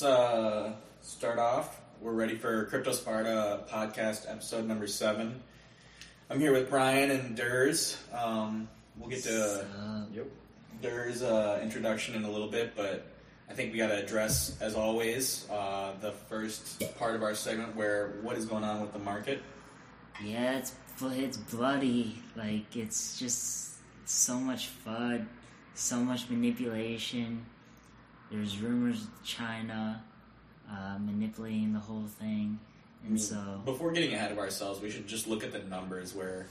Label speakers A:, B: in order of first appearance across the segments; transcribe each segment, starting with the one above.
A: let's uh, start off. We're ready for Crypto Sparta podcast episode number seven. I'm here with Brian and Durs. Um, we'll get to
B: Yep.
A: Durs' uh, introduction in a little bit, but I think we got to address, as always, uh, the first part of our segment where what is going on with the market.
B: Yeah, it's it's bloody. Like it's just so much FUD, so much manipulation. There's rumors of China uh, manipulating the whole thing, and so
A: Before getting ahead of ourselves, we should just look at the numbers where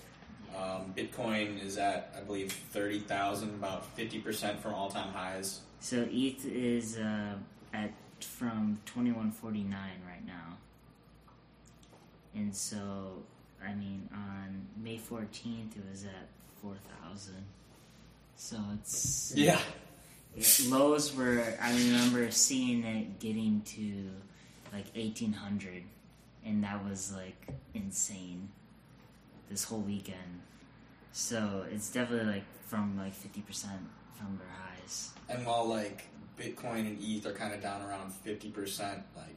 A: um, Bitcoin is at, I believe, 30,000, about 50% from all time highs.
B: so ETH is uh, at from twenty one forty nine right now, and so I mean on May fourteenth it was at four thousand. So it's
A: Yeah.
B: Lows were I remember seeing it getting to like eighteen hundred, and that was like insane. This whole weekend, so it's definitely like from like fifty percent from their highs.
A: And while like Bitcoin and ETH are kind of down around 50%, like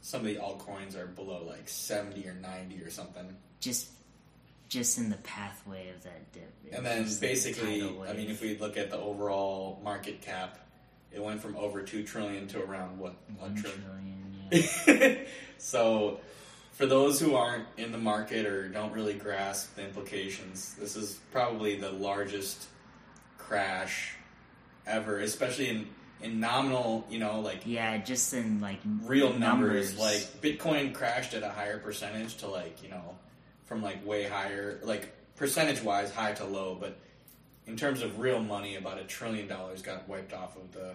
A: some of the altcoins are below like 70 or 90 or something.
B: Just, just in the pathway of that dip. It
A: And then
B: just like a
A: basically, I mean, if we look at the overall market cap, it went from over 2 trillion to around what?
B: one
A: 1
B: trillion,
A: trillion?
B: yeah.
A: so, for those who aren't in the market or don't really grasp the implications, this is probably the largest crash ever, especially in, in nominal, you know, like
B: yeah, just in like
A: real numbers. Like Bitcoin crashed at a higher percentage to like, you know, from like way higher, like percentage wise, high to low, but in terms of real money, about a trillion dollars got wiped off of the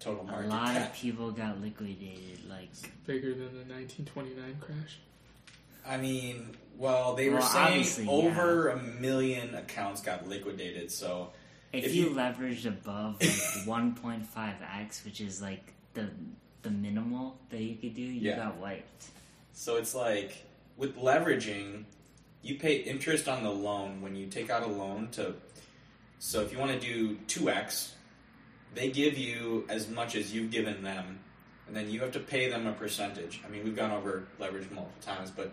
A: total market.
B: a lot
A: cap.
B: of people got liquidated. Like
C: bigger than the 1929 crash.
A: I mean, well, they were saying
B: obviously, yeah.
A: over a million accounts got liquidated. So
B: if,
A: If
B: you,
A: you-
B: leveraged above like one point five x, which is like the the minimal that you could do, you
A: Yeah.
B: got wiped.
A: So it's like with leveraging, you pay interest on the loan when you take out a loan to. So if you want to do two x, they give you as much as you've given them, and then you have to pay them a percentage. I mean, we've gone over leverage multiple times, but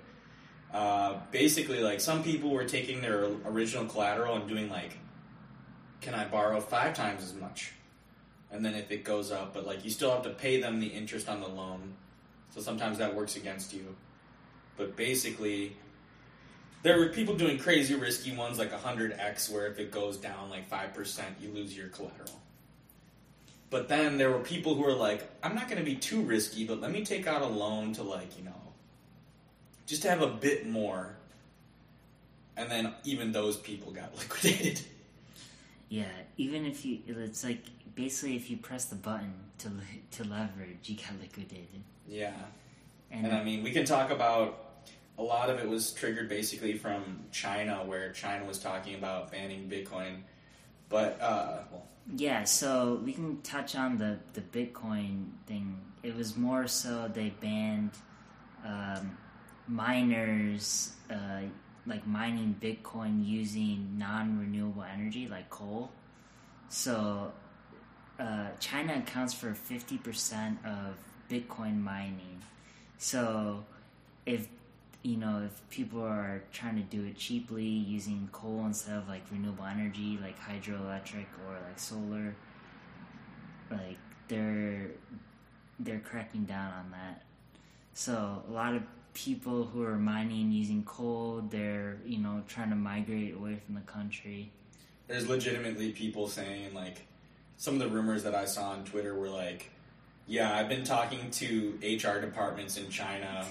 A: uh, basically, like some people were taking their original collateral and doing like, can I borrow five times as much? And then if it goes up, but like you still have to pay them the interest on the loan. So sometimes that works against you. But basically, there were people doing crazy risky ones like 100x, where if it goes down like 5%, you lose your collateral. But then there were people who were like, I'm not going to be too risky, but let me take out a loan to like, you know, just to have a bit more. And then even those people got liquidated.
B: Yeah, even if you, it's like basically if you press the button to to leverage, you get liquidated.
A: Yeah.
B: And,
A: And I mean, we can talk about a lot of it was triggered basically from China, where China was talking about banning Bitcoin. But, uh, well,
B: yeah, so we can touch on the the Bitcoin thing. It was more so they banned um, miners uh, like mining Bitcoin using non renewable energy like coal. So uh, China accounts for fifty percent of Bitcoin mining. So if you know if people are trying to do it cheaply using coal instead of like renewable energy like hydroelectric or like solar, like they're they're cracking down on that. So a lot of people who are mining using coal, they're you know trying to migrate away from the country.
A: there's legitimately people saying, like, some of the rumors that I saw on Twitter were like, yeah, I've been talking to HR departments in China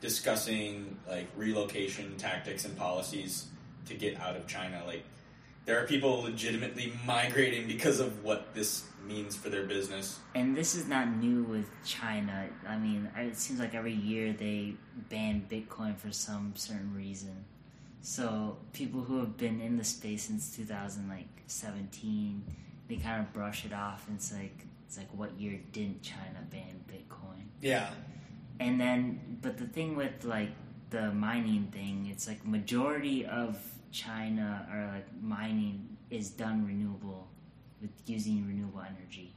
A: discussing, like, relocation tactics and policies to get out of China. Like, there are people legitimately migrating because of what this means for their business.
B: And this is not new with China. I mean, it seems like every year they ban Bitcoin for some certain reason. So people who have been in the space since 2017, they kind of brush it off. And it's like, it's like, what year didn't China ban Bitcoin?
A: Yeah.
B: And then, but the thing with like the mining thing, it's like majority of China or like mining is done renewable with using renewable energy.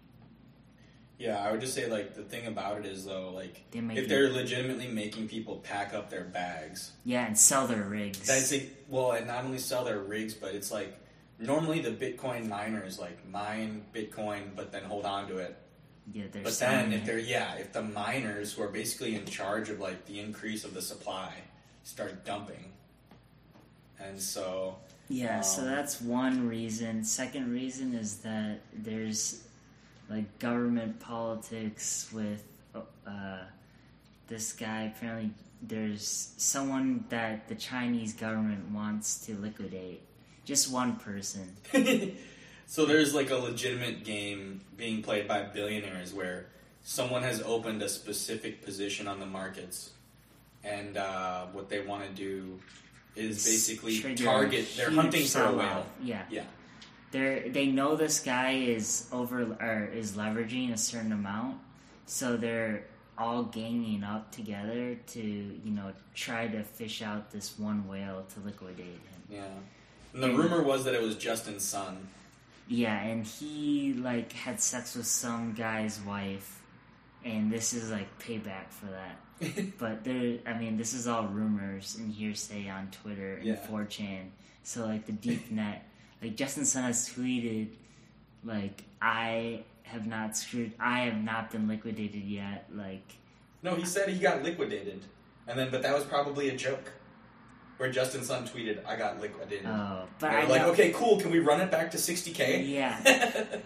A: Yeah, I would just say like the thing about it is though, like
B: They
A: if they're legitimately making people pack up their bags,
B: Yeah, and sell their rigs.
A: that's like well, and not only sell their rigs, but it's like normally the Bitcoin miners like mine Bitcoin, but then hold on to it.
B: Yeah,
A: But then if they're yeah, if the miners who are basically in charge of like the increase of the supply start dumping, and so
B: Yeah, so
A: Um,
B: that's one reason. Second reason is that there's like government politics with uh, this guy. Apparently, there's someone that the Chinese government wants to liquidate. Just one person.
A: so there's like a legitimate game being played by billionaires where someone has opened a specific position on the markets, and uh, what they want to do is basically
B: Trigger
A: target. They're hunting for a whale.
B: Yeah,
A: Yeah,
B: they they know this guy is over or is leveraging a certain amount, so they're all ganging up together to you know try to fish out this one whale to liquidate him.
A: yeah. And the rumor was that it was Justin Sun.
B: Yeah, and he like had sex with some guy's wife, and this is like payback for that. But there, I mean, this is all rumors and hearsay on Twitter and
A: Yeah.
B: 4chan. So like the deep net, like Justin Sun has tweeted, like I have not screwed, I have not been liquidated yet. Like
A: No, he said he got liquidated, and then but that was probably a joke. Where Justin Sun tweeted, "I got liquidated."
B: oh, but
A: And
B: I
A: like,
B: know-
A: okay, cool. Can we run it back to 60k?
B: Yeah.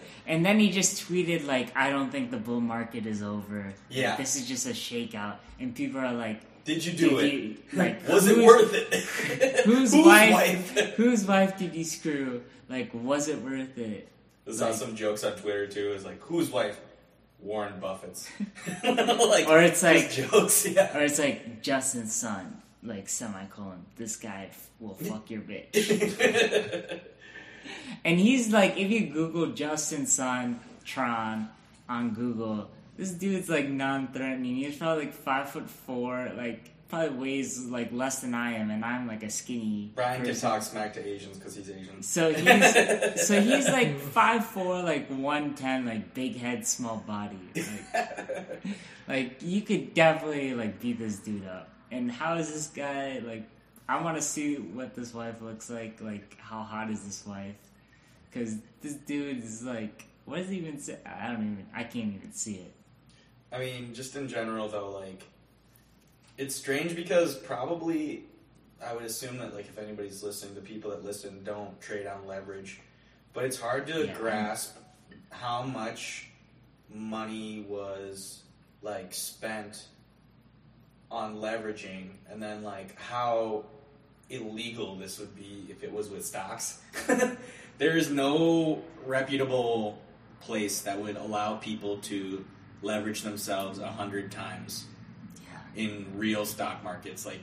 B: And then he just tweeted like, "I don't think the bull market is over.
A: Yeah.
B: this is just a shakeout." And people are like,
A: Did you do
B: Did
A: it?
B: you- like,
A: was it worth it?
B: whose wife- "Whose wife did you screw? Like, was it worth it?"
A: There's saw some jokes on Twitter too. It's like, whose wife? Warren Buffett's. like,
B: Or it's like-
A: jokes. Yeah.
B: Or it's like Justin's son, like semicolon. This guy f- will fuck your bitch. And he's like, if you Google Justin Sun Tron on Google, this dude's like non-threatening. He's probably like five foot four, like probably weighs like less than I am, and I'm like a skinny.
A: Brian can
B: person.
A: talk smack to Asians because he's Asian.
B: So he's so he's like five four, like one ten, like big head, small body. Like, like you could definitely like beat this dude up. And how is this guy like? I want to see what this wife looks like. Like how hot is this wife? Because this dude is like, what does he even say? I don't even. I can't even see it.
A: I mean, just in general though, like it's strange because probably I would assume that like if anybody's listening, the people that listen don't trade on leverage, but it's hard to
B: Yeah.
A: grasp how much money was like spent on leveraging, and then like how illegal this would be if it was with stocks. there is no reputable place that would allow people to leverage themselves a hundred times
B: Yeah.
A: in real stock markets. Like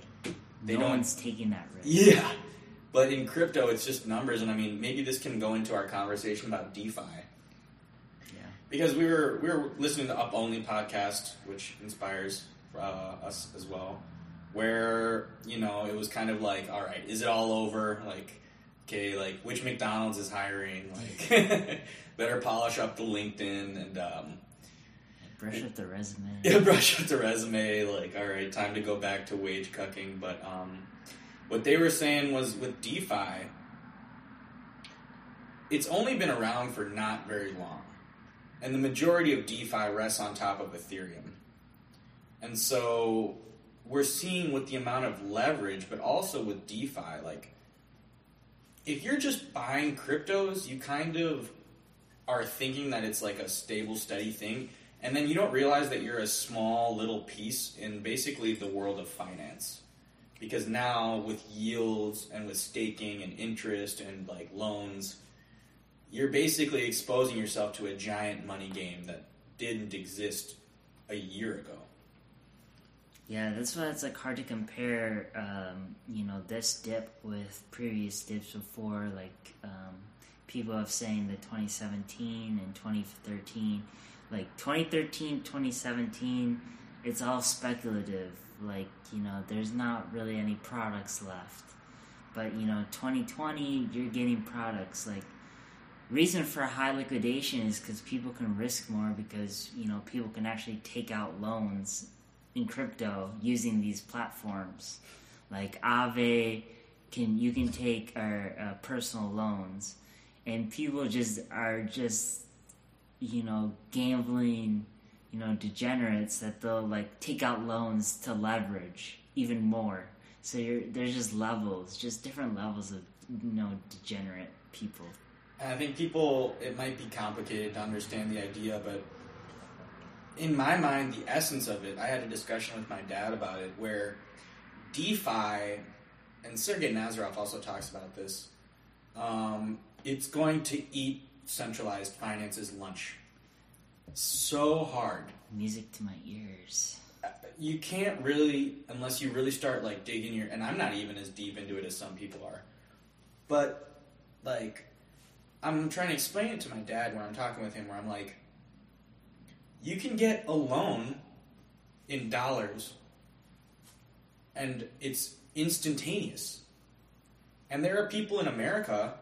A: they
B: no
A: don't.
B: one's taking that risk.
A: Yeah, but in crypto, it's just numbers, and I mean, maybe this can go into our conversation about DeFi
B: Yeah.
A: because we were we were listening to Up Only podcast, which inspires uh, us as well. Where you know it was kind of like, all right, is it all over? Like, okay, like which McDonald's is hiring? Like, better polish up the LinkedIn and um,
B: Brush up the resume.
A: yeah, brush up the resume. Like, all right, time to go back to wage cucking. But um, what they were saying was with DeFi, it's only been around for not very long, and the majority of DeFi rests on top of Ethereum. And so we're seeing with the amount of leverage, but also with DeFi, like if you're just buying cryptos, you kind of are thinking that it's like a stable, steady thing, and then you don't realize that you're a small little piece in basically the world of finance. Because now, with yields and with staking and interest and like loans, you're basically exposing yourself to a giant money game that didn't exist a year ago.
B: Yeah, that's why it's like hard to compare, um, you know, this dip with previous dips before. Like um, people have saying that 2017 and 2013, like 2013, 2017, it's all speculative. Like you know, there's not really any products left. But you know, 2020, you're getting products like reason for high liquidation is because people can risk more because you know people can actually take out loans in crypto using these platforms. Like Aave can you can take our uh, personal loans and people just are just you know gambling you know degenerates that they'll like take out loans to leverage even more. So there's just levels just different levels of you know degenerate people.
A: I think people, it might be complicated to understand the idea, but in my mind, the essence of it, I had a discussion with my dad about it where DeFi, and Sergey Nazarov also talks about this, um, it's going to eat centralized finances lunch so hard.
B: music to my ears
A: You can't really, unless you really start like digging your, and I'm not even as deep into it as some people are, but like, I'm trying to explain it to my dad when I'm talking with him, where I'm like, you can get a loan in dollars, and it's instantaneous. And there are people in America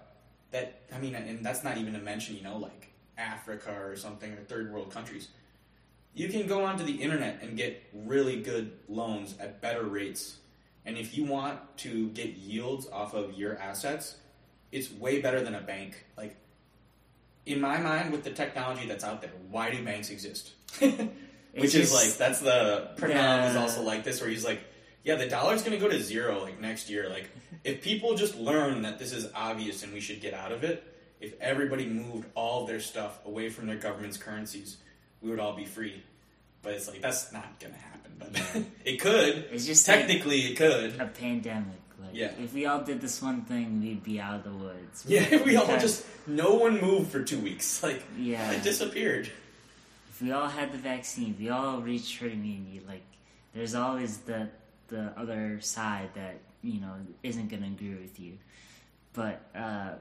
A: that, I mean, and that's not even to mention, you know, like Africa or something, or third world countries. You can go onto the internet and get really good loans at better rates. And if you want to get yields off of your assets, it's way better than a bank. Like, in my mind, with the technology that's out there, why do banks exist? Which is
B: just-
A: like, that's the, Pranam is also like this, where he's like, yeah, the dollar's going to go to zero like next year. Like, if people just learn that this is obvious and we should get out of it, if everybody moved all their stuff away from their government's currencies, we would all be free. But it's like that's not going to happen. But it could.
B: It's just like
A: Technically, it could.
B: a pandemic. Like,
A: Yeah.
B: if we all did this one thing, we'd be out of the woods.
A: Yeah, we all just no one moved for two weeks. Like
B: yeah.
A: it disappeared.
B: if we all had the vaccine, if we all reached herd immunity, like there's always the the other side that you know isn't gonna agree with you. But uh,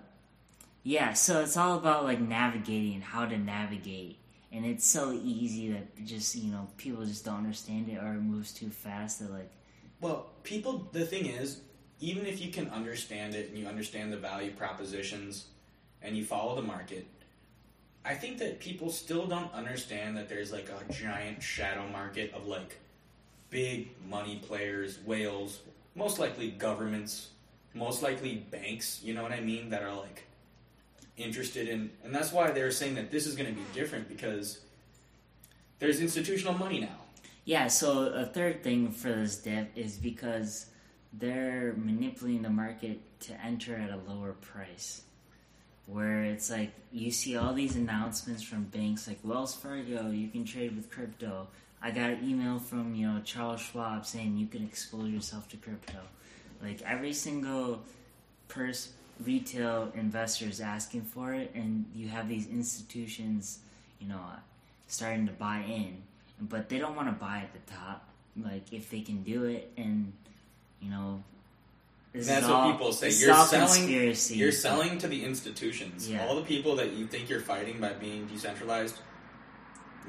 B: yeah, so it's all about like navigating how to navigate, and it's so easy that just you know people just don't understand it or it moves too fast. That like
A: Well, people. The thing is, even if you can understand it and you understand the value propositions, and you follow the market, I think that people still don't understand that there's like a giant shadow market of like big money players, whales, most likely governments, most likely banks. You know what I mean? That are like interested in, and that's why they're saying that this is going to be different because there's institutional money now.
B: Yeah, so a third thing for this dip is because they're manipulating the market to enter at a lower price. Where it's like you see all these announcements from banks like Wells Fargo, you can trade with crypto. I got an email from you know Charles Schwab saying you can expose yourself to crypto. Like every single pers- retail investor is asking for it, and you have these institutions, you know, starting to buy in but they don't want to buy at the top. Like if they can do it, and you know,
A: That's
B: is
A: what people say. You're selling-
B: Conspiracy.
A: You're selling to the institutions.
B: Yeah.
A: All the people that you think you're fighting by being decentralized.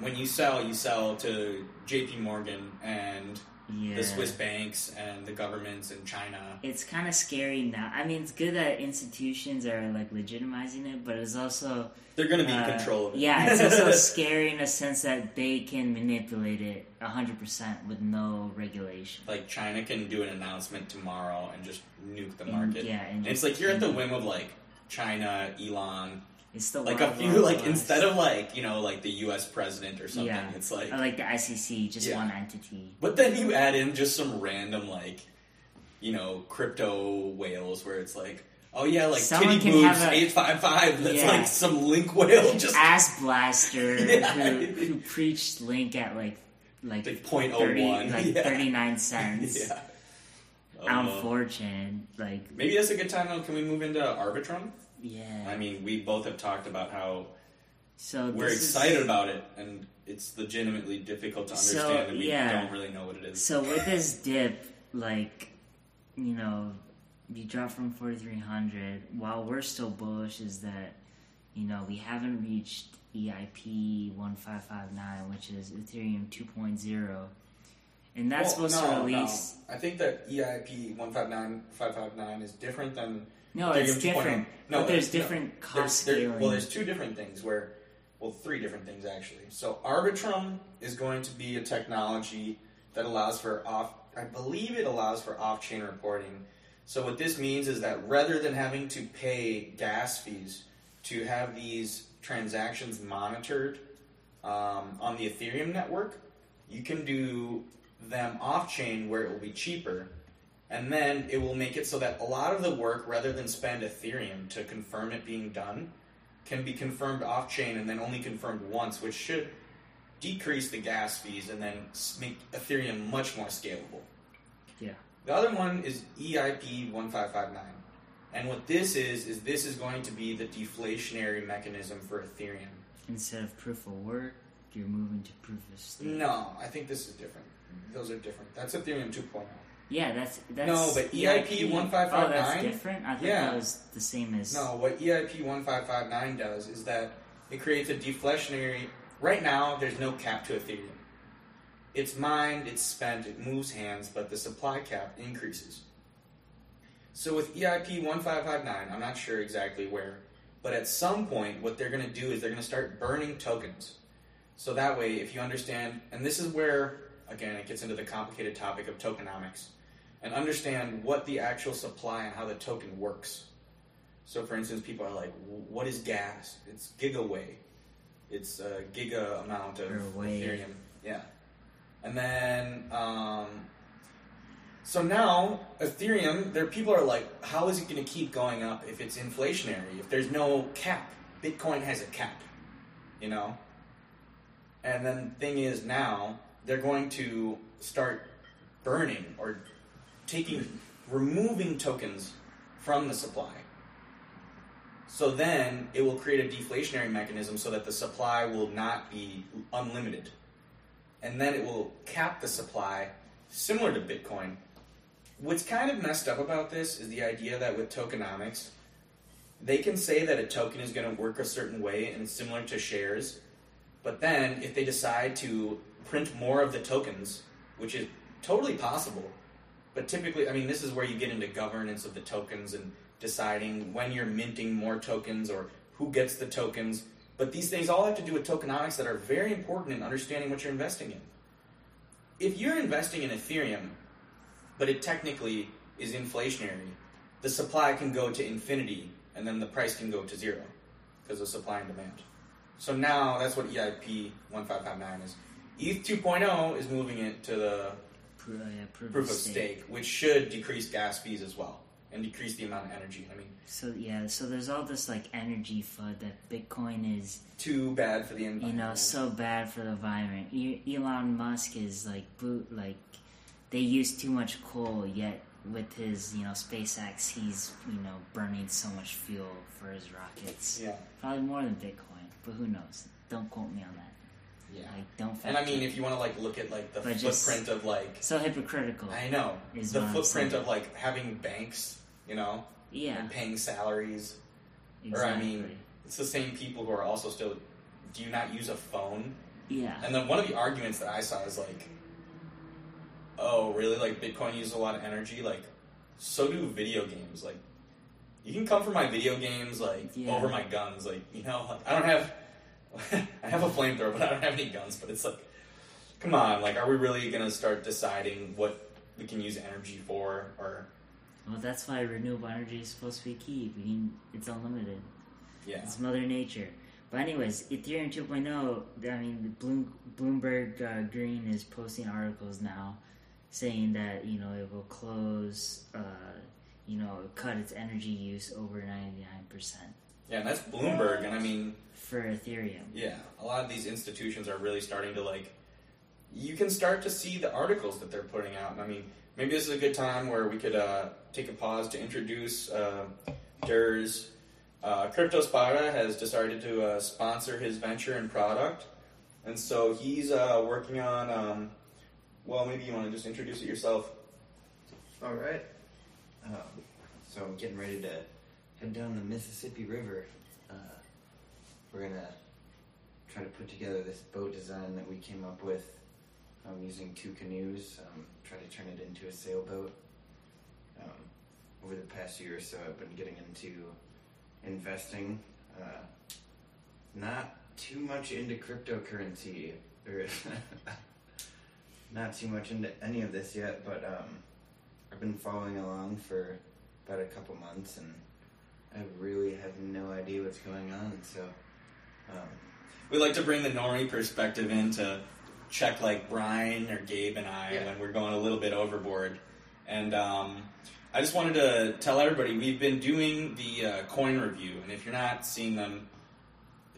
A: When you sell, you sell to J.P. Morgan and
B: yeah.
A: the Swiss banks and the governments in China.
B: It's kind of scary now. I mean, it's good that institutions are like legitimizing it, but it's also
A: They're going to be in
B: uh,
A: control of it.
B: Yeah, it's also scary in a sense that they can manipulate it hundred percent with no regulation.
A: like China can do an announcement tomorrow and just nuke the
B: And-
A: market.
B: yeah, and
A: And it's like you're at the whim of like China, Elon,
B: It's the
A: like a few
B: Wild
A: like instead of like you know like the U.S. president or something.
B: Yeah.
A: It's like,
B: Or like the SEC, just
A: Yeah.
B: one entity.
A: but then you add in just some random like you know crypto whales where it's like. Oh yeah, like
B: Someone
A: Titty Boobs eight five five. That's
B: Yeah.
A: like some link whale just
B: ass blaster
A: Yeah.
B: who, who preached Link at like like
A: like point oh
B: 30, like
A: yeah.
B: thirty nine cents
A: Yeah.
B: on
A: Uh,
B: 4chan. Like
A: maybe that's a good time though. Can we move into Arbitrum?
B: Yeah.
A: I mean, we both have talked about how
B: so
A: we're
B: this is-
A: excited about it, and it's legitimately difficult to
B: So,
A: understand, and we
B: yeah.
A: don't really know what it is.
B: So with this dip, like you know, you drop from forty three hundred. While we're still bullish, is that you know we haven't reached EIP one five five nine, which is Ethereum 2.0. and that's
A: Well,
B: supposed
A: no,
B: to release.
A: No. I think that EIP one five nine five five nine is different than
B: No, it's different.
A: No,
B: but there's
A: no.
B: different
A: There's-
B: cost
A: there- well, there's two different things where, well, three different things actually. So Arbitrum is going to be a technology that allows for off. I believe it allows for off-chain reporting. So what this means is that rather than having to pay gas fees to have these transactions monitored um, on the Ethereum network, you can do them off-chain where it will be cheaper and then it will make it so that a lot of the work, rather than spend Ethereum to confirm it being done, can be confirmed off chain and then only confirmed once, which should decrease the gas fees and then make Ethereum much more scalable.
B: Yeah.
A: The other one is EIP 1559. And what this is, is this is going to be the deflationary mechanism for Ethereum.
B: Instead of proof of work, you're moving to proof of stake.
A: No, I think this is different. Those are different. That's Ethereum 2.0.
B: Yeah, that's that's
A: No, but EIP
B: Oh,
A: 1559
B: that's different. I thought
A: Yeah.
B: that was the same as.
A: No, what EIP 1559 does is that it creates a deflationary. Right now, there's no cap to Ethereum. It's mined, it's spent, it moves hands, but the supply cap increases. So with EIP 1559, I'm not sure exactly where, but at some point, what they're going to do is they're going to start burning tokens. So that way, if you understand, and this is where, again, it gets into the complicated topic of tokenomics, and understand what the actual supply and how the token works. So, for instance, people are like, "What is gas?" It's gigawei. It's a giga amount of. Ethereum. Yeah, and then um, so now Ethereum, there people are like, "How is it going to keep going up if it's inflationary? If there's no cap? Bitcoin has a cap, you know." And then the thing is now they're going to start burning or taking removing tokens from the supply. So then it will create a deflationary mechanism so that the supply will not be unlimited. And then it will cap the supply similar to Bitcoin. What's kind of messed up about this is the idea that with tokenomics, they can say that a token is going to work a certain way and it's similar to shares, but then if they decide to print more of the tokens, which is totally possible, but typically, I mean, this is where you get into governance of the tokens and deciding when you're minting more tokens or who gets the tokens. But these things all have to do with tokenomics that are very important in understanding what you're investing in. If you're investing in Ethereum, but it technically is inflationary, the supply can go to infinity and then the price can go to zero because of supply and demand. So now that's what EIP 1559 is. ETH 2.0 is moving it to the
B: Pro- yeah, proof,
A: proof of stake, which should decrease gas fees as well and decrease the amount of energy. I mean,
B: So yeah, so there's all this like energy FUD that Bitcoin is,
A: too bad for the environment.
B: you know, so bad for the environment. Elon Musk is like boot like they use too much coal, yet with his you know SpaceX, he's you know burning so much fuel for his rockets.
A: yeah,
B: Probably more than Bitcoin, but who knows? Don't quote me on that.
A: Yeah.
B: Like don't.
A: And I mean,
B: check.
A: if you want to like look at like the
B: But
A: footprint of like,
B: so hypocritical.
A: I know
B: Is
A: the footprint of like having banks, you know,
B: yeah,
A: and paying salaries.
B: exactly.
A: Or I mean, it's the same people who are also still. Do you not use a phone?
B: yeah,
A: And then one of the arguments that I saw is like, oh, really? Like Bitcoin uses a lot of energy. Like, so do video games. Like, you can come for my video games like
B: Yeah.
A: over my guns. Like, you know, like, I don't have, I have a flamethrower, but I don't have any guns. But it's like, come on. Like, are we really gonna start deciding what we can use energy for? Or
B: well, that's why renewable energy is supposed to be key. I mean, it's unlimited.
A: yeah,
B: It's Mother Nature. But anyways, Ethereum 2.0. I mean, Bloom, Bloomberg uh, Green is posting articles now saying that you know it will close, uh, you know, cut its energy use over 99 percent
A: yeah. And that's Bloomberg. And I mean.
B: For Ethereum.
A: Yeah, a lot of these institutions are really starting to like. You can start to see the articles that they're putting out. And I mean, maybe this is a good time where we could uh, take a pause to introduce uh, Durs. Uh, Crypto Sparta has decided to uh, sponsor his venture and product, and so he's uh, working on. Um, well, maybe you want to just introduce it yourself.
D: All right. Um, so I'm getting ready to head down the Mississippi River. Uh, we're gonna try to put together this boat design that we came up with um, using two canoes. Um, try to turn it into a sailboat. Um, over the past year or so, I've been getting into investing. Uh, not too much into cryptocurrency, or not too much into any of this yet, but um, I've been following along for about a couple months, and I really have no idea what's going on. So, um,
A: We like to bring the normie perspective in to check like Brian or Gabe and I
D: Yeah.
A: when we're going a little bit overboard. And um, I just wanted to tell everybody we've been doing the uh, coin review, and if you're not seeing them,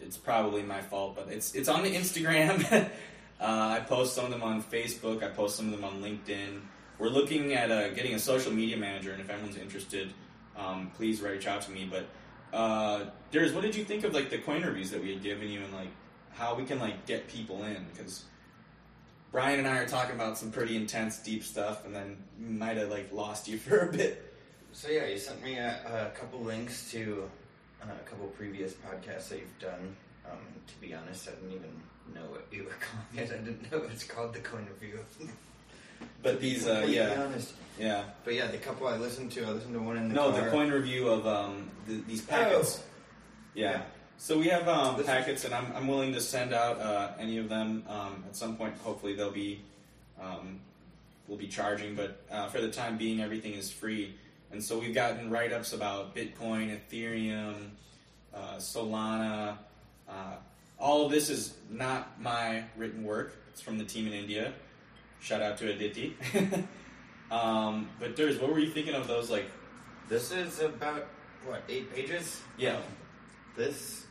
A: it's probably my fault, but it's it's on the Instagram. uh, I post some of them on Facebook. I post some of them on LinkedIn. We're looking at uh, getting a social media manager, and if anyone's interested, um, please reach out to me. But uh, Darius, what did you think of like the coin reviews that we had given you, and like how we can like get people in? Because Brian and I are talking about some pretty intense, deep stuff, and then might have like lost you for a bit.
D: so yeah, you sent me a, a couple links to uh, a couple previous podcasts that you've done. Um, to be honest, I didn't even know what you were calling it. I didn't know it's called the Coin Review.
A: But these, uh, yeah,
D: honest.
A: yeah.
D: But yeah, the couple I listened to, I listened to one in the
A: No,
D: car.
A: the coin review of um, the, these packets. Yeah.
D: Yeah.
A: So we have um,
D: This is-
A: packets, and I'm, I'm willing to send out uh, any of them um, at some point. Hopefully, they'll be um, we'll be charging, but uh, for the time being, everything is free. And so we've gotten write ups about Bitcoin, Ethereum, uh, Solana. Uh, all of this is not my written work. It's from the team in India. Shout out to Aditi. um, but Durs, what were you thinking of those like
D: This is about what eight pages.
A: Yeah.
D: Um, this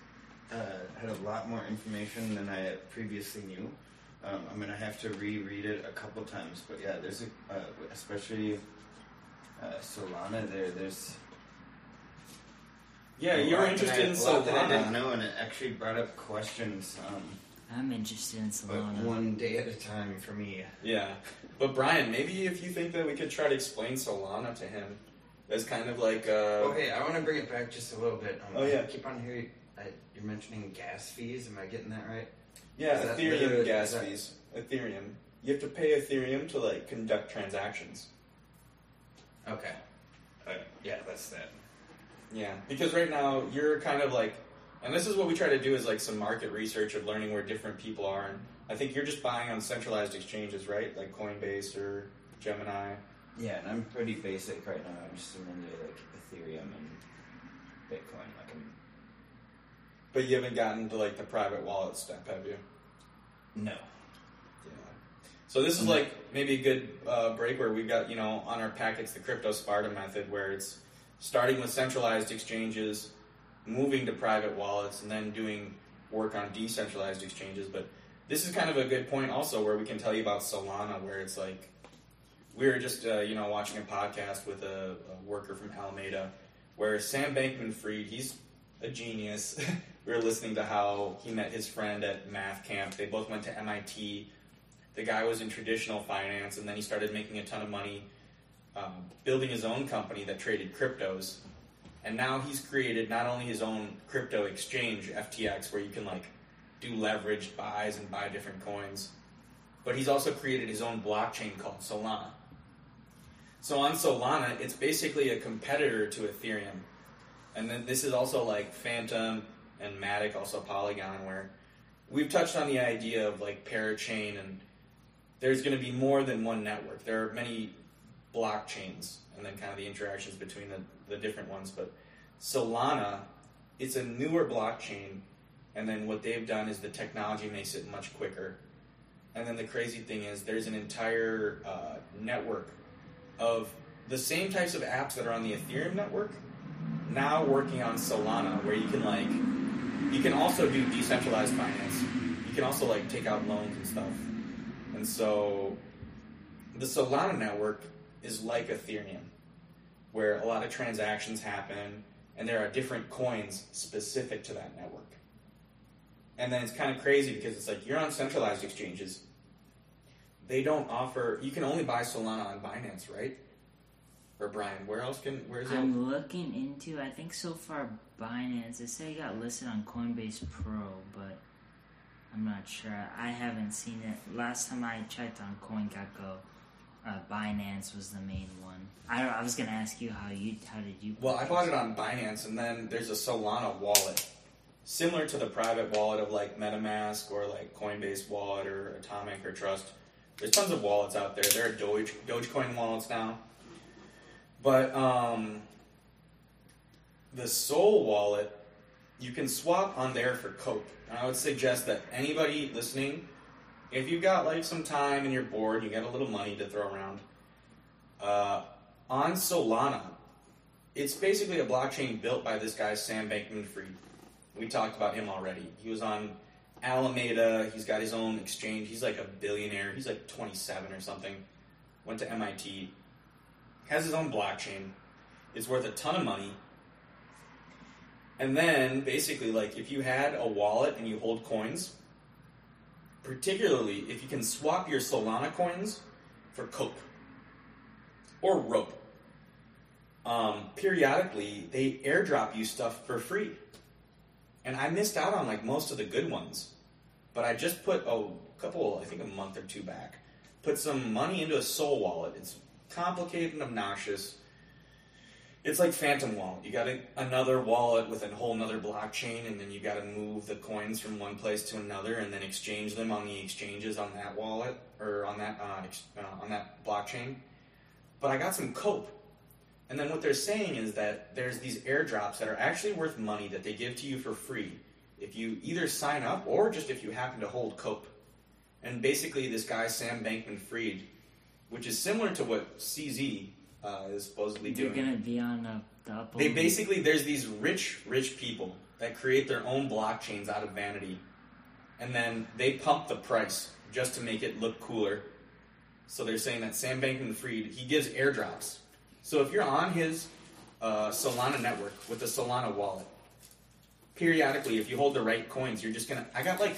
D: uh, had a lot more information than I previously knew. Um, I'm gonna have to reread it a couple times, but yeah, there's a uh, especially uh, Solana. There, there's
A: Yeah, you're interested in
D: that I, a lot that I didn't
A: Solana.
D: know, and it actually brought up questions. Um,
B: I'm interested in Solana.
D: but
B: Solana.
D: one day at a time for me.
A: Yeah, but Brian, maybe if you think that we could try to explain Solana to him as kind of like uh,
D: Okay, I want to bring it back just a little bit. Um,
A: Oh, yeah.
D: I keep on hearing I, you're mentioning gas fees. Am I getting that right?
A: yeah,
D: Is that
A: Ethereum
D: literally-
A: gas
D: that-
A: fees. Ethereum, you have to pay Ethereum to like conduct transactions.
D: Okay. Uh, yeah, that's that.
A: Yeah, because right now you're kind of like, and this is what we try to do is like some market research of learning where different people are, and I think you're just buying on centralized exchanges, right? Like Coinbase or Gemini.
D: Yeah, and I'm pretty basic right now. I'm just into like Ethereum and Bitcoin. Like I'm
A: But you haven't gotten to like the private wallet step, have you?
D: no.
A: Yeah. So this is like maybe a good uh, break where we've got you know on our packets the crypto Sparta method, where it's starting with centralized exchanges, moving to private wallets, and then doing work on decentralized exchanges. But this is kind of a good point also where we can tell you about Solana, where it's like we were just uh, you know watching a podcast with a, a worker from Alameda, where Sam Bankman-Fried, he's a genius. we were listening to how he met his friend at math camp. They both went to MIT. The guy was in traditional finance, and then he started making a ton of money um, building his own company that traded cryptos. And now he's created not only his own crypto exchange, FTX, where you can like do leveraged buys and buy different coins, but he's also created his own blockchain called Solana. So on Solana, it's basically a competitor to Ethereum. And then this is also like Fantom and Matic, also Polygon, where we've touched on the idea of like parachain and there's going to be more than one network. There are many blockchains and then kind of the interactions between the, the different ones. But Solana, it's a newer blockchain, and then what they've done is the technology makes it much quicker. And then the crazy thing is, there's an entire uh, network of the same types of apps that are on the Ethereum network now working on Solana, where you can like you can also do decentralized finance. You can also like take out loans and stuff. And so the Solana network is like Ethereum, where a lot of transactions happen and there are different coins specific to that network. And then it's kind of crazy because it's like you're on centralized exchanges. They don't offer. You can only buy Solana on Binance, right? Or Brian, where else can? Where's it?
B: I'm looking into. I think so far Binance. They say it got listed on Coinbase Pro, but I'm not sure. I haven't seen it. Last time I checked on CoinGecko, uh, Binance was the main one. I I was gonna ask you how you how did you?
A: Well, I bought it on Binance, and then there's a Solana wallet, similar to the private wallet of like MetaMask or like Coinbase wallet or Atomic or Trust. There's tons of wallets out there. There are Doge Dogecoin wallets now, but um, the Sol wallet you can swap on there for Cope. And I would suggest that anybody listening, if you've got like some time and you're bored, you got a little money to throw around, uh, on Solana, it's basically a blockchain built by this guy Sam Bankman-Fried. We talked about him already. He was on Alameda. He's got his own exchange. He's like a billionaire. He's like 27 or something. Went to MIT. Has his own blockchain. It's worth a ton of money. And then basically, like if you had a wallet and you hold coins, particularly if you can swap your Solana coins for Cope or Rope, um, periodically they airdrop you stuff for free. And I missed out on like most of the good ones, but I just put a couple, I think a month or two back, put some money into a Sol wallet. It's complicated and obnoxious. It's like Phantom Wallet. You got a, another wallet with a whole nother blockchain, and then you got to move the coins from one place to another, and then exchange them on the exchanges on that wallet or on that uh, ex- uh, on that blockchain. But I got some Cope, and then what they're saying is that there's these airdrops that are actually worth money that they give to you for free if you either sign up or just if you happen to hold Cope. And basically, this guy Sam Bankman-Fried, which is similar to what CZ uh, is supposedly
B: They're
A: doing.
B: gonna be on uh, the.
A: They basically there's these rich, rich people that create their own blockchains out of vanity, and then they pump the price just to make it look cooler. So they're saying that Sam Bankman-Fried he gives airdrops. So if you're on his uh, Solana network with the Solana wallet, periodically, if you hold the right coins, you're just gonna. I got like,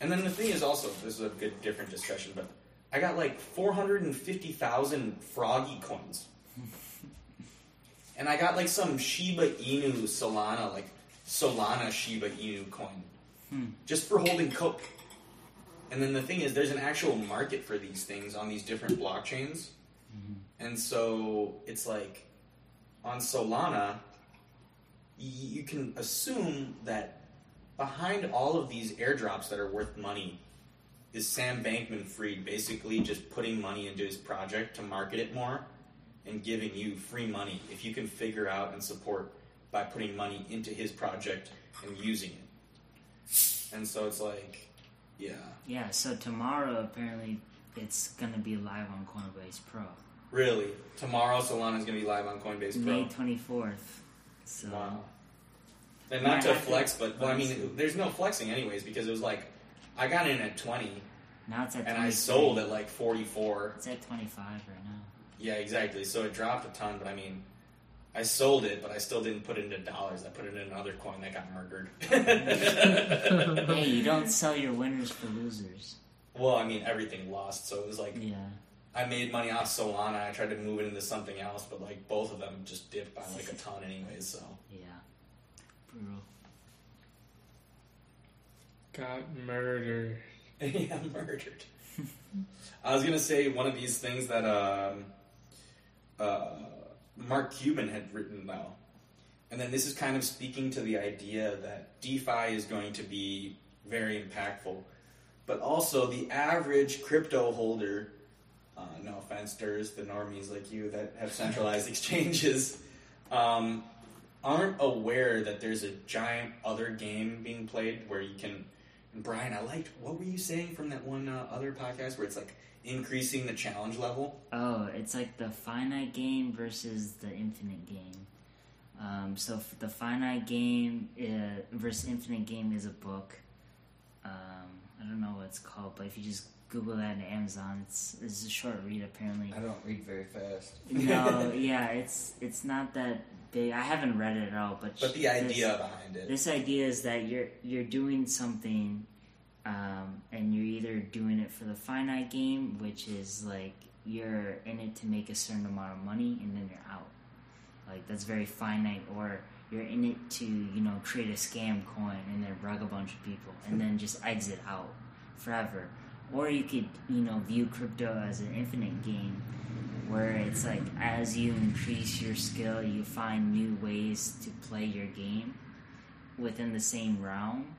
A: and then the thing is also this is a good different discussion, but I got like 450,000 froggy coins. and I got like some Shiba Inu Solana, like Solana Shiba Inu coin.
B: Hmm.
A: Just for holding Cope. And then the thing is, there's an actual market for these things on these different blockchains. And so it's like on Solana, you can assume that behind all of these airdrops that are worth money is Sam Bankman Fried basically just putting money into his project to market it more and giving you free money if you can figure out and support by putting money into his project and using it. And so it's like, yeah.
B: Yeah. So tomorrow, apparently, it's gonna be live on Coinbase Pro,
A: Really? Tomorrow Solana's going to be live on Coinbase Pro.
B: May twenty fourth. So
A: Wow. And not to flex, but well, I mean, there's no flexing anyways because it was like I got in at 20
B: now it's at
A: and I sold at like 44.
B: It's at twenty five right now.
A: Yeah, exactly. So it dropped a ton, but I mean, I sold it, but I still didn't put it into dollars. I put it in another coin that got murdered.
B: hey, you don't sell your winners for losers.
A: well, I mean, everything lost, so it was like
B: Yeah.
A: I made money off Solana. I tried to move it into something else, but like both of them just dipped by like a ton, anyways. So
B: Yeah. Brutal.
C: Got murdered.
A: yeah, murdered. I was gonna say one of these things that um, uh, Mark Cuban had written though, and then this is kind of speaking to the idea that DeFi is going to be very impactful, but also the average crypto holder. Uh, no offense, there's the normies like you that have centralized exchanges. Um, aren't aware that there's a giant other game being played where you can and Brian, I liked what were you saying from that one uh, other podcast where it's like increasing the challenge level?
B: Oh, it's like the finite game versus the infinite game. Um, so f- the finite game uh, versus infinite game is a book. Um, I don't know what it's called, but if you just Google that on Amazon, it's it's a short read apparently.
D: I don't read very fast.
B: no, yeah, it's it's not that big. I haven't read it at all, but
A: But the idea behind it.
B: this idea is that you're you're doing something, um, and you're either doing it for the finite game, which is like you're in it to make a certain amount of money, and then you're out. Like that's very finite, or you're in it to you know create a scam coin and then rug a bunch of people, and then just exit out forever. or you could you know view crypto as an infinite game where it's like as you increase your skill you find new ways to play your game within the same realm.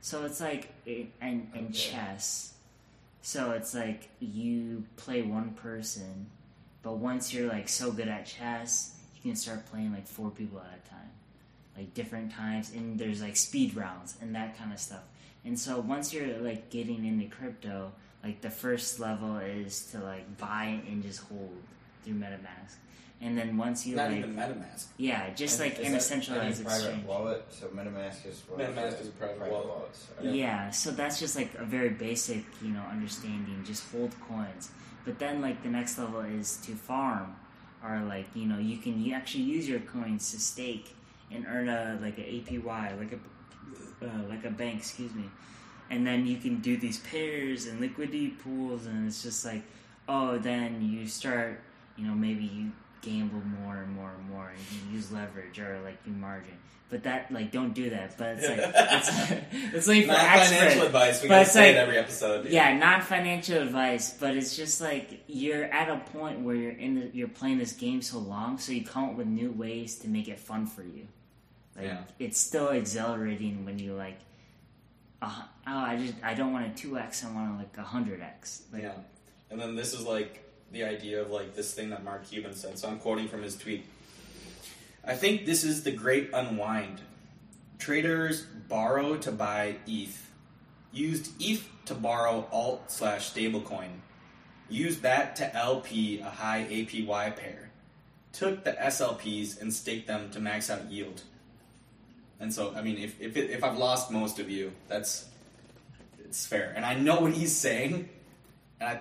B: So it's like in, and, and
D: Okay.
B: chess. So it's like you play one person but once you're like so good at chess you can start playing like four people at a time. Like different times and there's like speed rounds and that kind of stuff. And so once you're like getting into crypto like the first level is to like buy and just hold through metamask and then once you
A: Not
B: like
A: even MetaMask.
B: yeah just like
D: Is
B: in a
D: that
B: centralized
D: private
B: exchange
D: wallet. So MetaMask is one of
A: MetaMask is a private wallet.
D: wallets.
B: Yeah. so that's just like a very basic, you know, understanding. Just hold coins. But then, like the next level is to farm, or like you know, you can you actually use your coins to stake and earn a like a APY, like a uh, like a bank, excuse me. And then you can do these pairs and liquidity pools, and it's just like, oh, then you start, you know, maybe you gamble more and more and more, and you use leverage or like you margin. But that like don't do that. But it's like it's, it's like for
A: financial advice. We
B: But
A: gotta
B: it's
A: say
B: like-
A: it every episode.
B: Yeah, not financial advice, but it's just like you're at a point where you're in the, you're playing this game so long, so you come up with new ways to make it fun for you. Like
A: Yeah.
B: it's still exhilarating when you like, uh, oh, I just I don't want a two x, I want like a hundred x.
A: Yeah. And then this is like the idea of like this thing that Mark Cuban said. So I'm quoting from his tweet. I think this is the great unwind. Traders borrow to buy ETH. Used ETH to borrow alt slash stablecoin. Used that to LP a high APY pair. Took the SLPs and staked them to max out yield. And so, I mean, if if, it, if I've lost most of you, that's it's fair. And I know what he's saying. And I,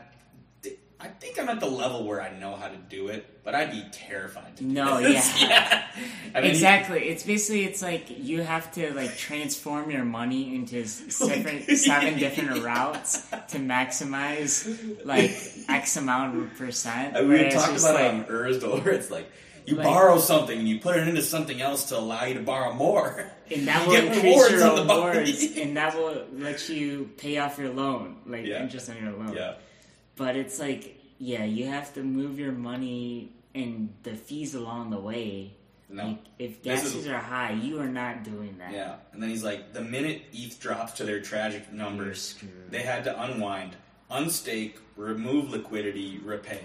A: I think I'm at the level where I know how to do it, but I'd be terrified to do
B: No,
A: this.
B: yeah.
A: I mean,
B: exactly. It's basically it's like you have to like transform your money into seven, seven different routes to maximize like X amount of percent.
A: And we talked about
B: like, um,
A: it on Ursdale, where it's like you
B: Like-
A: borrow something and you put it into something else to allow you to borrow more.
B: and that will increase your rewards, and that will let you pay off your loan, like
A: Yeah.
B: interest on your loan.
A: Yeah,
B: But it's like, yeah, you have to move your money and the fees along the way.
A: no,
B: Like, if
A: This
B: gas
A: is-
B: fees are high, you are not doing that.
A: yeah. And then he's like, the minute ETH drops to their tragic numbers, they had to unwind, unstake, remove liquidity, repay.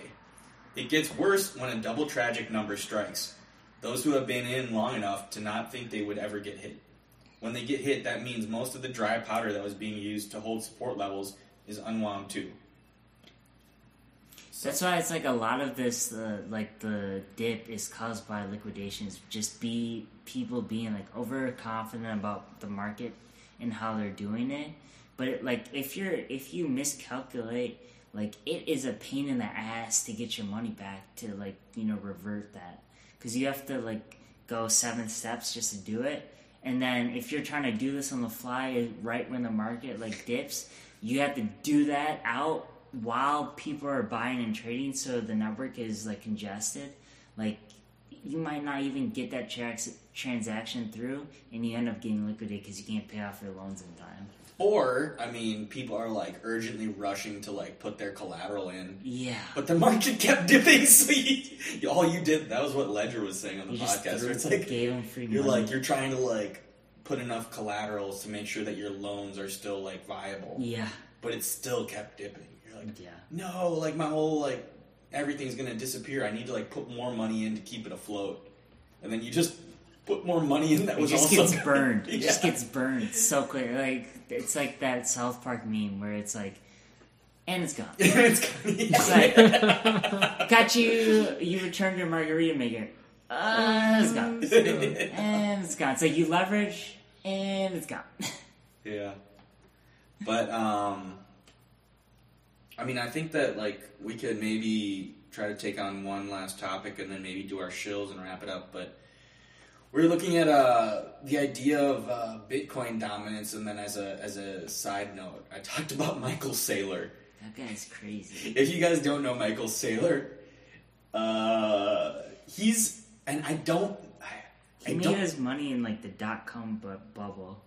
A: It gets worse when a double tragic number strikes. Those who have been in long enough to not think they would ever get hit. When they get hit, that means most of the dry powder that was being used to hold support levels is unwound too.
B: That's why it's like a lot of this, uh, like the dip is caused by liquidations. Just be people being like overconfident about the market and how they're doing it. But it, like if you're if you miscalculate, like it is a pain in the ass to get your money back to like you know revert that because you have to like go seven steps just to do it. And then if you're trying to do this on the fly right when the market like dips, you have to do that out while people are buying and trading so the network is like congested. Like you might not even get that trans- transaction through and you end up getting liquidated because you can't pay off your loans in time.
A: Or, I mean, people are like urgently rushing to like put their collateral in.
B: Yeah.
A: But the market kept dipping, so you, all you did, that was what Ledger was saying on the
B: You
A: podcast. Where it's like,
B: gave them free
A: you're
B: money.
A: like, you're trying to like put enough collaterals to make sure that your loans are still like viable.
B: yeah.
A: But it still kept dipping. You're like,
B: Yeah.
A: no, like my whole, like, everything's gonna disappear. I need to like put more money in to keep it afloat. And then you just put more money in that
B: It
A: was
B: just
A: also
B: gets
A: gonna-
B: burned. It just gets burned so quick. Like it's like that South Park meme where it's like, and it's gone.
A: it's kinda,
B: It's like, got you. You returned your margarita maker. Uh, it's gone. And it's gone. It's like you leverage, and it's gone.
A: Yeah. But um I mean I think that like we could maybe try to take on one last topic and then maybe do our shills and wrap it up, but we're looking at uh, the idea of uh, Bitcoin dominance, and then as a as a side note, I talked about Michael Saylor.
B: That guy's crazy.
A: If you guys don't know Michael Saylor, uh, he's and I don't. I,
B: He
A: I
B: made
A: don't.
B: his money in like the dot com bu- bubble,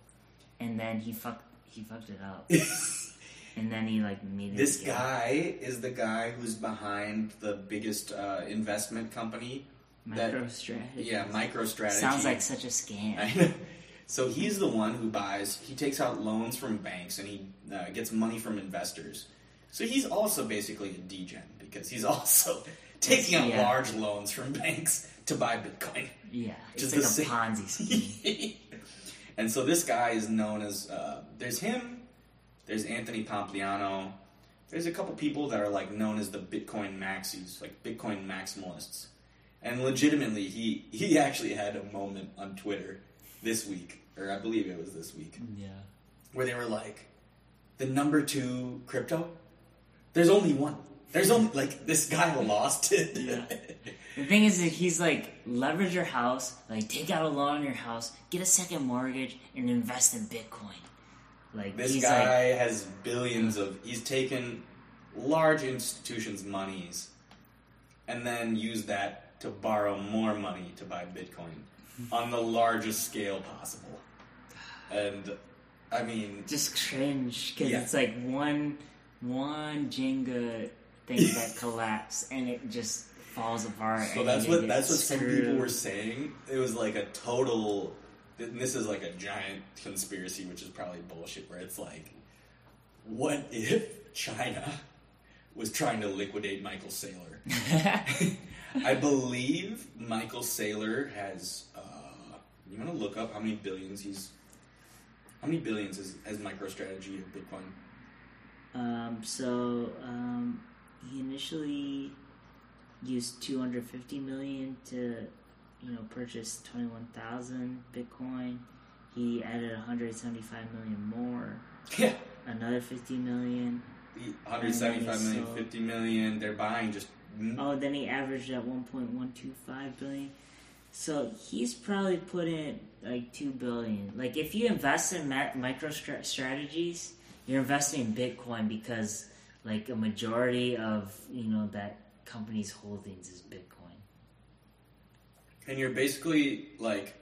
B: and then he fucked he fucked it up. and then he like made it
A: This guy is the guy who's behind the biggest uh, investment company.
B: MicroStrategy.
A: Yeah, MicroStrategy.
B: Sounds like such a scam.
A: So he's the one who buys. He takes out loans from banks and he uh, gets money from investors. So he's also basically a degen because he's also taking out
B: Yeah.
A: large loans from banks to buy Bitcoin.
B: Yeah,
A: Just
B: it's like a Ponzi scheme.
A: and so this guy is known as uh, there's him, there's Anthony Pompliano, there's a couple people that are like known as the Bitcoin maxis, like Bitcoin maximalists. And legitimately, he he actually had a moment on Twitter this week, or I believe it was this week, mm,
B: yeah.
A: where they were like, the number two crypto, there's only one. There's only like this guy lost it.
B: Yeah. The thing is that he's like leverage your house, like take out a loan on your house, get a second mortgage, and invest in Bitcoin. Like
A: This guy
B: like
A: has billions of. He's taken large institutions' monies and then used that to borrow more money to buy Bitcoin on the largest scale possible. And I mean,
B: just cringe because
A: Yeah.
B: it's like one one Jenga thing that collapses and it just falls apart.
A: so that's what that's what some people were saying. It was like a total. This is like a giant conspiracy, which is probably bullshit. Where it's like, what if China was trying to liquidate Michael Saylor? I believe Michael Saylor has. Uh, you want to look up how many billions he's. How many billions is, has MicroStrategy of Bitcoin?
B: Um, so um, he initially used 250 million to, you know, purchase 21,000 Bitcoin. He added 175 million more,
A: Yeah,
B: another 50 million.
A: 175 million,
B: So-
A: 50 million. They're buying just. Mm-hmm.
B: Oh, then he averaged at 1.125 billion. So he's probably put in like 2 billion. Like if you invest in ma- micro stra- strategies, you're investing in Bitcoin because like a majority of, you know, that company's holdings is Bitcoin.
A: And you're basically like.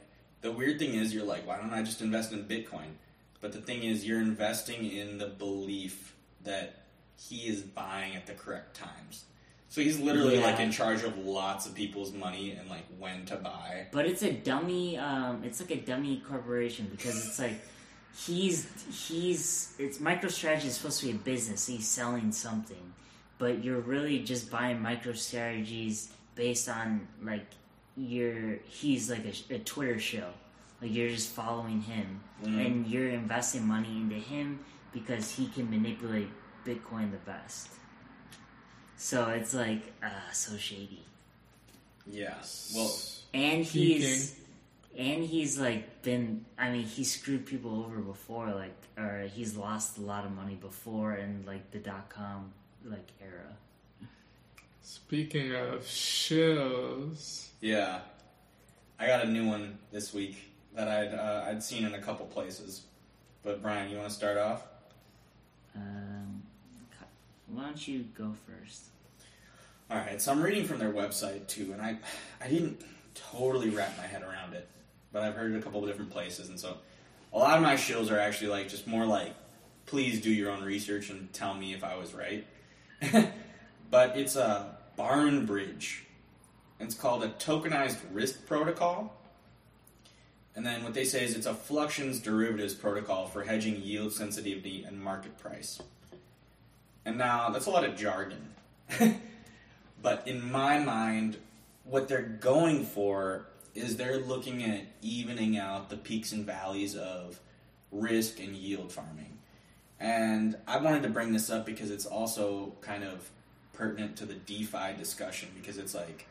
A: The weird thing is, you're like, why don't I just invest in Bitcoin? But the thing is, you're investing in the belief that he is buying at the correct times. So he's literally
B: Yeah.
A: like in charge of lots of people's money and like when to buy.
B: But it's a dummy. Um, it's like a dummy corporation because it's like he's he's it's MicroStrategy is supposed to be a business. He's selling something, but you're really just buying MicroStrategies based on like your he's like a, a Twitter show. Like you're just following him,
A: Mhm.
B: and you're investing money into him because he can manipulate Bitcoin the best. So it's like uh, so shady.
A: Yeah. Well,
B: And
C: Speaking-
B: he's and he's like been I mean he screwed people over before like or he's lost a lot of money before in like the dot com like era.
C: Speaking of shills,
A: yeah. I got a new one this week that I'd uh, I'd seen in a couple places. But Brian, you want to start off?
B: Um, why don't you go first?
A: All right, so I'm reading from their website too, and I I didn't totally wrap my head around it, but I've heard it a couple of different places, and so a lot of my shills are actually like just more like, please do your own research and tell me if I was right. but it's a Barn Bridge. It's called a tokenized risk protocol. And then what they say is it's a fluctuations derivatives protocol for hedging yield sensitivity and market price. And now that's a lot of jargon. but in my mind, what they're going for is they're looking at evening out the peaks and valleys of risk and yield farming. And I wanted to bring this up because it's also kind of pertinent to the DeFi discussion because it's like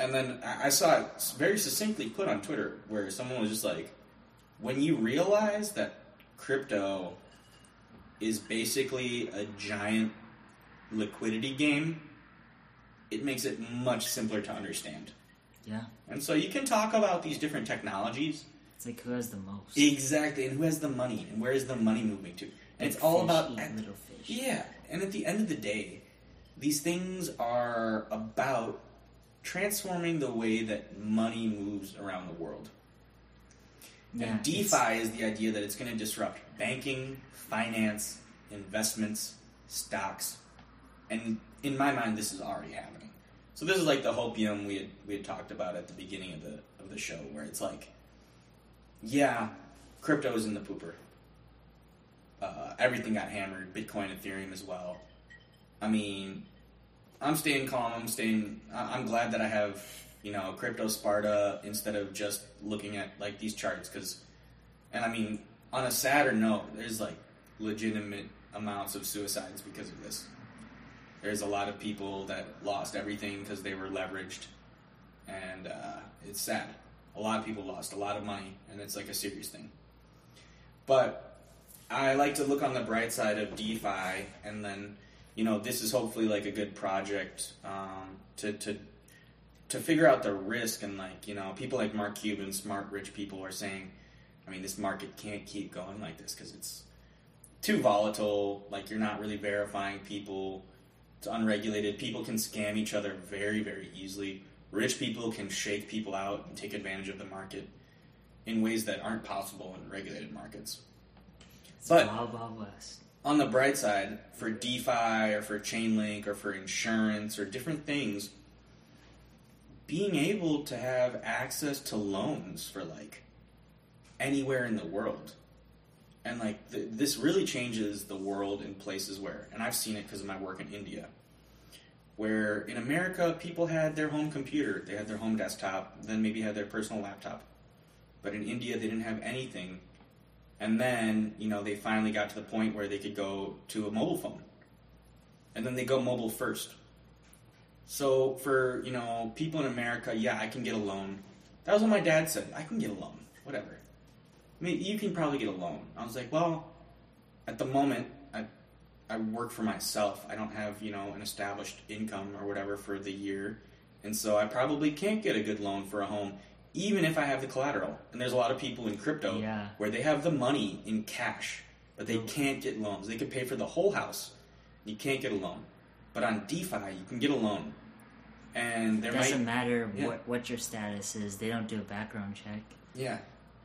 A: and then I saw it very succinctly put on Twitter where someone was just like, when you realize that crypto is basically a giant liquidity game, it makes it much simpler to understand.
B: Yeah,
A: And so you can talk about these different technologies.
B: it's like who has the most?
A: Exactly, and who has the money, and where is the money moving to? And it's all about
B: little fish.
A: yeah, and at the end of the day, these things are about transforming the way that money moves around the world.
B: Yeah,
A: and DeFi is the idea that it's going to disrupt banking, finance, investments, stocks, and in my mind, this is already happening. So this is like the hopium we had we had talked about at the beginning of the of the show, where it's like, yeah, crypto is in the pooper. Uh, everything got hammered, Bitcoin, Ethereum as well. I mean, I'm staying calm. I'm staying. I'm glad that I have you know crypto Sparta instead of just looking at like these charts because, and I mean, on a sadder note, there's like legitimate amounts of suicides because of this. There's a lot of people that lost everything because they were leveraged, and uh, it's sad. A lot of people lost a lot of money, and it's like a serious thing. But I like to look on the bright side of DeFi, and then you know this is hopefully like a good project um, to to to figure out the risk and like you know people like Mark Cuban, smart rich people are saying, I mean this market can't keep going like this because it's too volatile. Like you're not really verifying people. It's unregulated. People can scam each other very very easily. Rich people can shake people out and take advantage of the market in ways that aren't possible in regulated markets.
B: It's
A: But-
B: Wild Wild West.
A: on the bright side, for DeFi or for Chainlink or for insurance or different things, being able to have access to loans for like anywhere in the world. And like th- this really changes the world in places where, and I've seen it because of my work in India, where in America people had their home computer, they had their home desktop, then maybe had their personal laptop. But in India, they didn't have anything and then, you know, they finally got to the point where they could go to a mobile phone. And then they go mobile first. So for, you know, people in America, yeah, I can get a loan. That was what my dad said. I can get a loan. Whatever. I mean, you can probably get a loan. I was like, well, at the moment, I, I work for myself. I don't have, you know, an established income or whatever for the year. And so I probably can't get a good loan for a home, even if I have the collateral. And there's a lot of people in crypto
B: Yeah.
A: where they have the money in cash, but they can't get loans. They could pay for the whole house. You can't get a loan. But on DeFi, you can get a loan. And there
B: It doesn't
A: might,
B: matter
A: yeah.
B: what, what your status is. They don't do a background check.
A: yeah,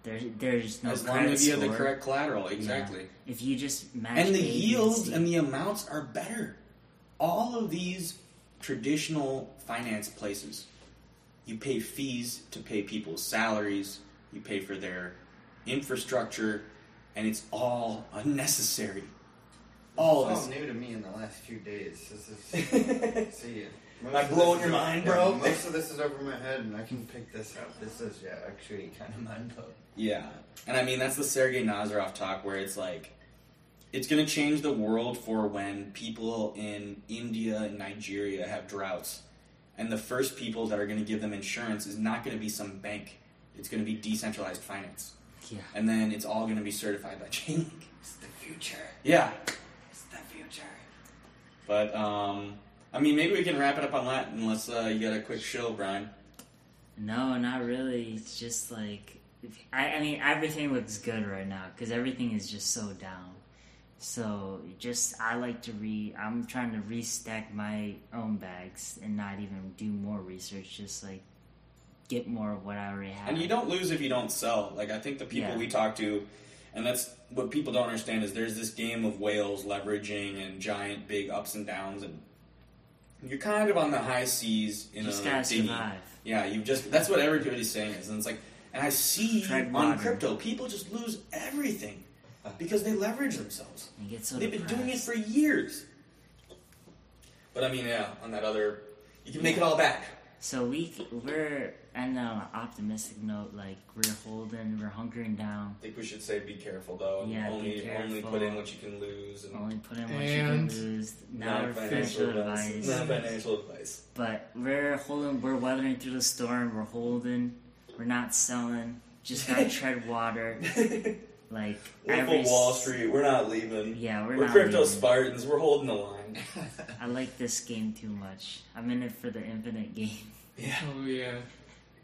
B: There's, there's no
A: as long as you have the correct collateral, exactly.
B: If you just match
A: And the yields and the amounts are better. All of these traditional finance places, you pay fees to pay people's salaries, you pay for their infrastructure, and it's all unnecessary. All
D: It's
A: of
D: all new to me in the last few days. This is
A: this.
D: see.
A: Am
D: most
A: I
D: of this
A: blowing your mind,
D: yeah,
A: bro?
D: most of this is over my head, and I can pick this up. This is yeah, actually kind of mind blowing.
A: Yeah, and I mean that's the Sergei Nazarov talk where it's like it's going to change the world for when people in India and Nigeria have droughts, and the first people that are going to give them insurance is not going to be some bank. It's going to be decentralized finance,
B: Yeah.
A: and then it's all going to be certified by Chainlink.
D: It's the future.
A: Yeah,
D: It's the future.
A: But um, I mean maybe we can wrap it up on that unless uh, you got a quick show, Brian.
B: No, not really. It's just like I, I mean, everything looks good right now because everything is just so down. So just I like to re. I'm trying to restack my own bags and not even do more research. Just like get more of what I already have.
A: And you don't lose if you don't sell. Like I think the people
B: Yeah.
A: we talk to, and that's what people don't understand is there's this game of whales leveraging and giant big ups and downs, and you're kind of on the high seas in
B: just
A: a dinghy.
B: survive.
A: Yeah, you just that's what everybody's saying is, and it's like, and I see on crypto people just lose everything because they leverage themselves.
B: Get so
A: They've been doing it for years. But I mean, yeah, on that other, you can make it all back.
B: So we we're and on an optimistic note, like we're holding, we're hunkering down.
A: I think we should say be careful though. and
B: Yeah, be
A: only only put in what you can lose and
B: Only put in what you can lose. Not
A: not
B: financial advice.
A: Not financial advice.
B: But we're holding, we're weathering through the storm. We're holding. We're not selling. Just gotta tread water. Like
A: Wolf
B: every
A: of Wall Street, we're not leaving.
B: Yeah, we're,
A: We're
B: not.
A: crypto
B: leaving.
A: Spartans. We're holding the line.
B: I like this game too much. I'm in it for the infinite game.
A: Yeah.
C: Oh yeah.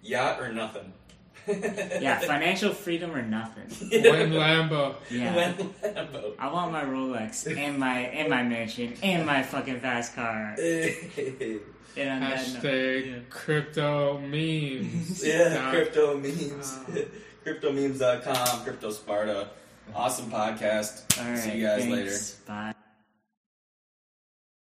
A: Yacht or nothing.
B: Yeah, financial freedom or nothing.
C: When Lambo.
B: Yeah.
A: When Lambo.
B: I want my Rolex and my and my mansion and my fucking fast car. And on that note-
C: Hashtag crypto memes.
A: yeah,
C: Dot-
A: crypto memes.
C: Uh,
A: CryptoMemes.com, Crypto Sparta. Awesome podcast.
B: All right.
A: See you guys
B: thanks.
A: later.
B: Bye.